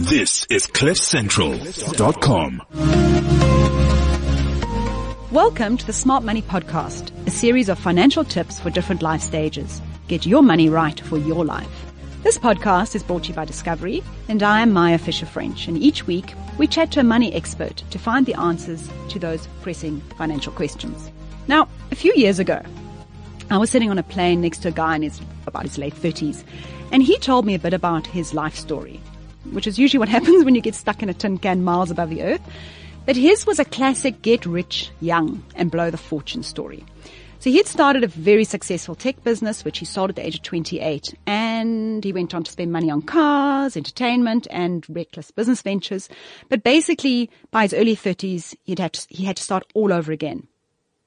This is CliffCentral.com. Welcome to the Smart Money Podcast, a series of financial tips for different life stages. Get your money right for your life. This podcast is brought to you by Discovery, and I am Maya Fisher French. And each week, we chat to a money expert to find the answers to those pressing financial questions. Now, a few years ago, I was sitting on a plane next to a guy in his about his late 30s, and he told me a bit about his life story, which is usually what happens when you get stuck in a tin can miles above the earth. But his was a classic get rich young and blow the fortune story. So he had started a very successful tech business, which he sold at the age of 28. And he went on to spend money on cars, entertainment, and reckless business ventures. But basically, by his early 30s, he'd had to, he had to start all over again.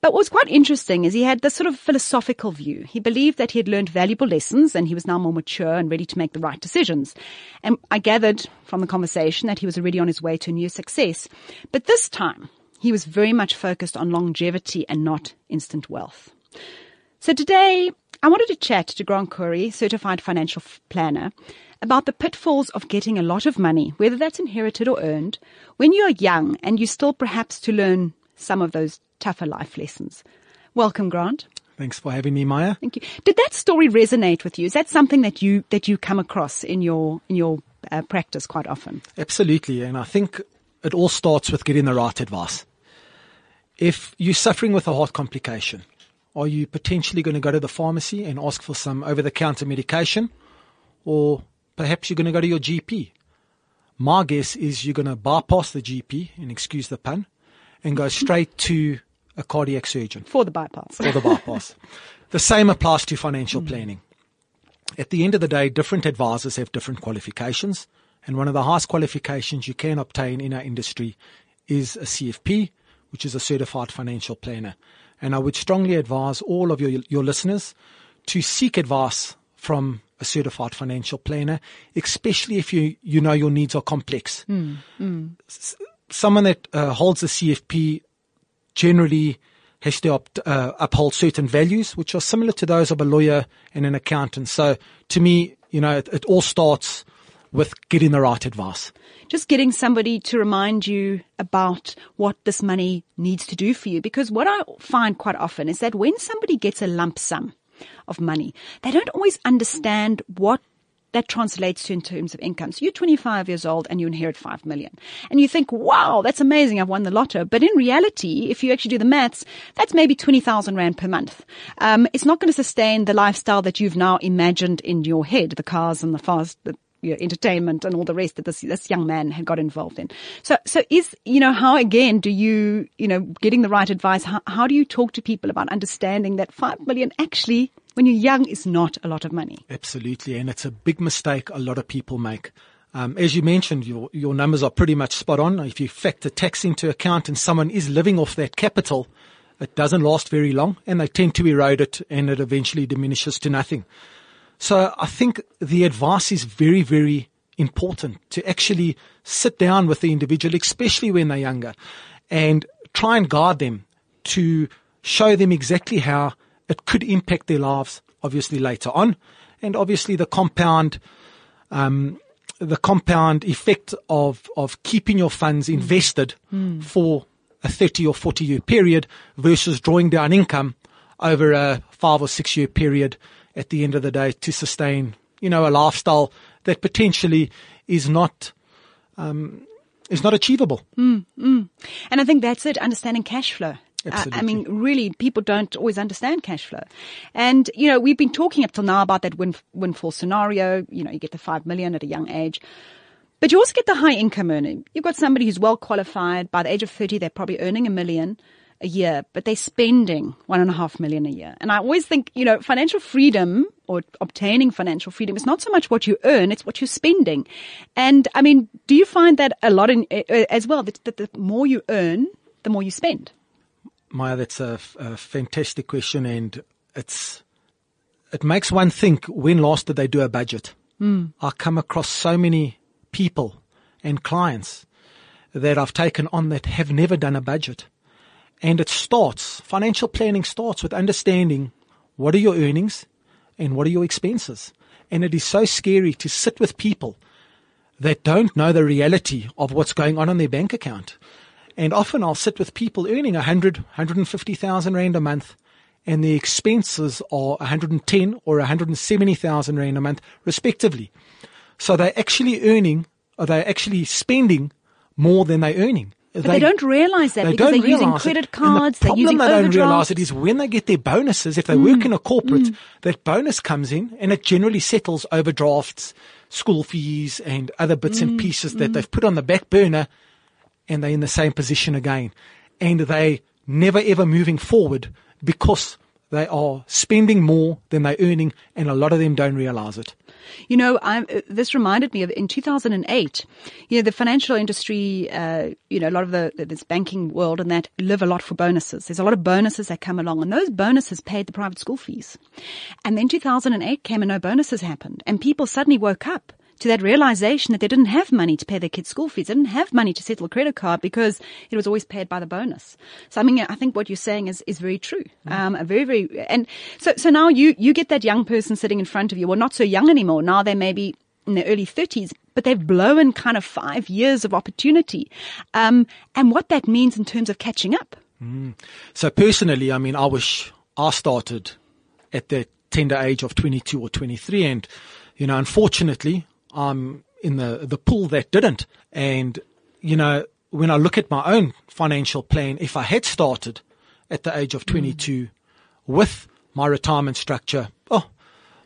But what was quite interesting is he had this sort of philosophical view. He believed that he had learned valuable lessons and he was now more mature and ready to make the right decisions. And I gathered from the conversation that he was already on his way to new success. But this time, he was very much focused on longevity and not instant wealth. So today, I wanted to chat to Grant Khoury, certified financial planner, about the pitfalls of getting a lot of money, whether that's inherited or earned, when you're young and you still perhaps to learn some of those tougher life lessons. Welcome, Grant. Thanks for having me, Maya. Thank you. Did that story resonate with you? Is that something that you that you come across in your in your uh, practice quite often? Absolutely, and I think it all starts with getting the right advice. If you're suffering with a heart complication, are you potentially going to go to the pharmacy and ask for some over-the-counter medication, or perhaps you're going to go to your GP? My guess is you're going to bypass the GP, and excuse the pun, and go straight to a cardiac surgeon. For the bypass. For the bypass. the same applies to financial planning. At the end of the day, different advisors have different qualifications. And one of the highest qualifications you can obtain in our industry is a CFP, which is a certified financial planner. And I would strongly advise all of your, your listeners to seek advice from a certified financial planner, especially if you, you know your needs are complex. Mm, mm. Someone that uh, holds a CFP generally has to up, uh, uphold certain values, which are similar to those of a lawyer and an accountant. So to me, you know, it, it all starts with getting the right advice. Just getting somebody to remind you about what this money needs to do for you. Because what I find quite often is that when somebody gets a lump sum of money, they don't always understand what that translates to in terms of income. So you're 25 years old and you inherit 5 million. And you think, wow, that's amazing. I've won the lotto. But in reality, if you actually do the maths, that's maybe 20,000 rand per month. Um, it's not going to sustain the lifestyle that you've now imagined in your head, the cars and the fast, the you know, entertainment and all the rest that this, this young man had got involved in. So, so is, you know, how again do you, you know, getting the right advice, how, how do you talk to people about understanding that five million actually, when you're young, is not a lot of money? Absolutely. And it's a big mistake a lot of people make. Um, as you mentioned, your, your numbers are pretty much spot on. If you factor tax into account and someone is living off that capital, it doesn't last very long and they tend to erode it and it eventually diminishes to nothing. So I think the advice is very, very important to actually sit down with the individual, especially when they're younger, and try and guide them to show them exactly how it could impact their lives, obviously later on, and obviously the compound, um, the compound effect of, of keeping your funds invested mm. for a 30 or 40 year period versus drawing down income over a five or six year period at the end of the day to sustain, you know, a lifestyle that potentially is not, um, is not achievable. Mm, mm. And I think that's it, understanding cash flow. Absolutely. I mean, really, people don't always understand cash flow. And, you know, we've been talking up till now about that win, windfall scenario. You know, you get the five million at a young age. But you also get the high income earning. You've got somebody who's well qualified. By the age of 30, they're probably earning a million a year, but they're spending one and a half million a year. And I always think, you know, financial freedom or obtaining financial freedom is not so much what you earn, it's what you're spending. And I mean, do you find that a lot in, uh, as well, that, that the more you earn, the more you spend? Maya, that's a, a fantastic question and it's, it makes one think when last did they do a budget? Mm. I come across so many people and clients that I've taken on that have never done a budget. And it starts, financial planning starts with understanding what are your earnings and what are your expenses. And it is so scary to sit with people that don't know the reality of what's going on in their bank account. And often I'll sit with people earning 100, 150,000 rand a month and the expenses are 110 or 170,000 rand a month respectively. So they're actually earning, or they're actually spending more than they're earning. But they, they, don't realize that because they're using credit it. cards, the they're using they don't realize it is when they get their bonuses, if they mm. work in a corporate, mm. that bonus comes in and it generally settles overdrafts, school fees and other bits mm. and pieces that mm. they've put on the back burner and they're in the same position again. And they never ever moving forward because they are spending more than they're earning and a lot of them don't realize it. You know, I'm, this reminded me of in 2008, you know, the financial industry, uh, you know, a lot of the, this banking world and that live a lot for bonuses. There's a lot of bonuses that come along and those bonuses paid the private school fees. And then 2008 came and no bonuses happened and people suddenly woke up to that realization that they didn't have money to pay their kids' school fees. They didn't have money to settle a credit card because it was always paid by the bonus. So I mean, I think what you're saying is, is very true. Mm. Um, a very, very, and so, so now you, you get that young person sitting in front of you. Well, not so young anymore. Now they may be in their early thirties, but they've blown kind of five years of opportunity. Um, and what that means in terms of catching up. Mm. So personally, I mean, I wish I started at the tender age of 22 or 23 and, you know, unfortunately, I'm in the, the pool that didn't. And, you know, when I look at my own financial plan, if I had started at the age of 22 mm. with my retirement structure, oh,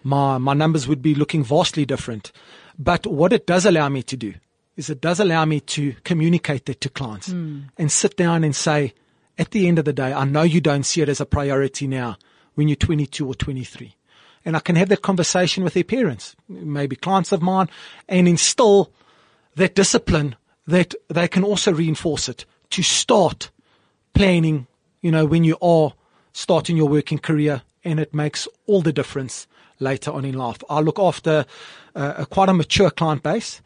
my, my numbers would be looking vastly different. But what it does allow me to do is it does allow me to communicate that to clients mm. and sit down and say, at the end of the day, I know you don't see it as a priority now when you're 22 or 23 and I can have that conversation with their parents, maybe clients of mine, and instill that discipline that they can also reinforce it to start planning, you know, when you are starting your working career and it makes all the difference later on in life. I look after uh, a quite a mature client base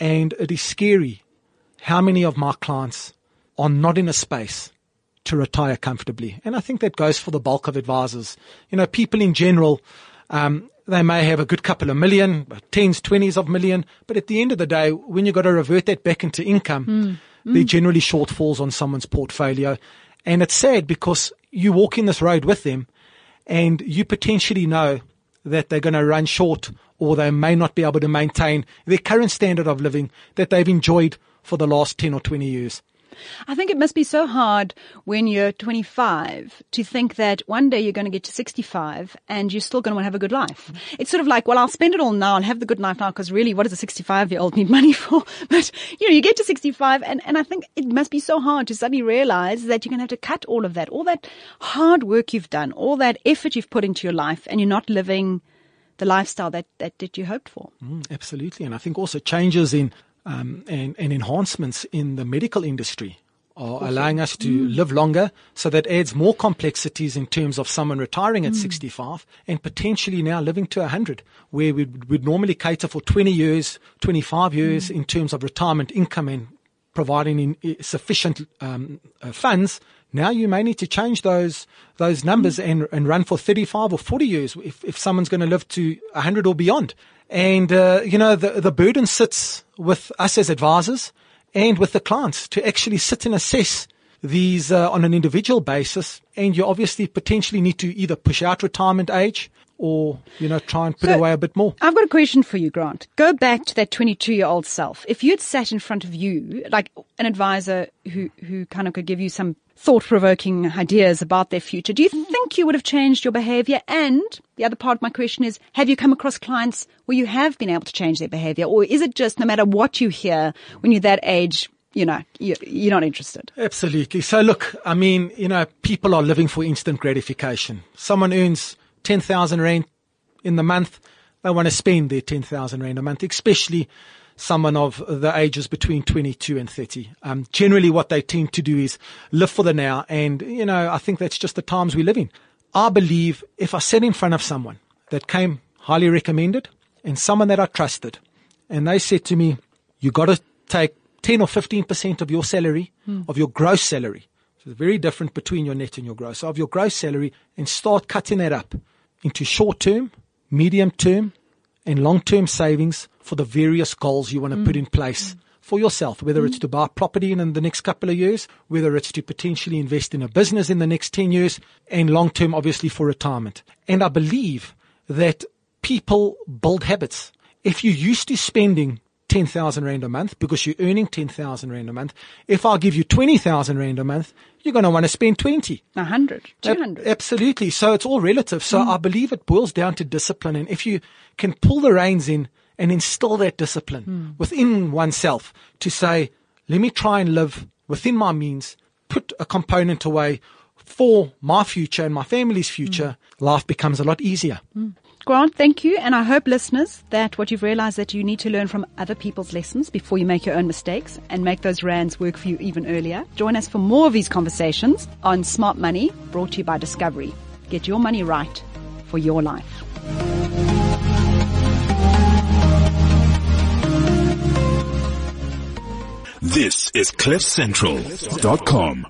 and it is scary how many of my clients are not in a space to retire comfortably. And I think that goes for the bulk of advisors. You know, people in general um, they may have a good couple of million, tens, twenties of million, but at the end of the day, when you've got to revert that back into income, mm. Mm. there are generally shortfalls on someone's portfolio. And it's sad because you walk in this road with them and you potentially know that they're going to run short or they may not be able to maintain their current standard of living that they've enjoyed for the last 10 or 20 years. I think it must be so hard when you're 25 to think that one day you're going to get to 65 and you're still going to want to have a good life. It's sort of like, well, I'll spend it all now and have the good life now because really, what does a 65 year old need money for? But, you know, you get to 65 and, and I think it must be so hard to suddenly realize that you're going to have to cut all of that, all that hard work you've done, all that effort you've put into your life and you're not living the lifestyle that, that, that you hoped for. Mm, absolutely. And I think also changes in um, and, and, enhancements in the medical industry are awesome. allowing us to mm. live longer. So that adds more complexities in terms of someone retiring at mm. 65 and potentially now living to 100, where we would normally cater for 20 years, 25 years mm. in terms of retirement income and providing in, sufficient um, uh, funds. Now you may need to change those those numbers mm. and, and run for 35 or 40 years if, if someone's going to live to 100 or beyond. And, uh, you know, the, the burden sits with us as advisors and with the clients to actually sit and assess these uh, on an individual basis. And you obviously potentially need to either push out retirement age or, you know, try and put so, away a bit more. I've got a question for you, Grant. Go back to that 22 year old self. If you'd sat in front of you, like an advisor who, who kind of could give you some thought provoking ideas about their future, do you think you would have changed your behavior? And the other part of my question is, have you come across clients where you have been able to change their behavior? Or is it just no matter what you hear when you're that age, you know, you're not interested. Absolutely. So look, I mean, you know, people are living for instant gratification. Someone earns 10,000 Rand in the month, they want to spend their 10,000 Rand a month, especially someone of the ages between 22 and 30. Um, generally what they tend to do is live for the now. And, you know, I think that's just the times we live in. I believe if I sat in front of someone that came highly recommended and someone that I trusted and they said to me, you got to take 10 or 15% of your salary, hmm. of your gross salary. So it's very different between your net and your gross. So of your gross salary and start cutting that up into short term, medium term, and long term savings for the various goals you want to put in place for yourself, whether it's to buy property in the next couple of years, whether it's to potentially invest in a business in the next 10 years, and long term, obviously, for retirement. And I believe that people build habits. If you're used to spending 10,000 Rand a month because you're earning 10,000 Rand a month, if I give you 20,000 Rand a month, you're going to want to spend 20. 100, Ab- 200. Absolutely. So it's all relative. So mm. I believe it boils down to discipline. And if you can pull the reins in and instill that discipline mm. within oneself to say, let me try and live within my means, put a component away for my future and my family's future, mm. life becomes a lot easier. Grant, thank you. And I hope listeners that what you've realized that you need to learn from other people's lessons before you make your own mistakes and make those rands work for you even earlier. Join us for more of these conversations on Smart Money brought to you by Discovery. Get your money right for your life. This is CliffCentral.com.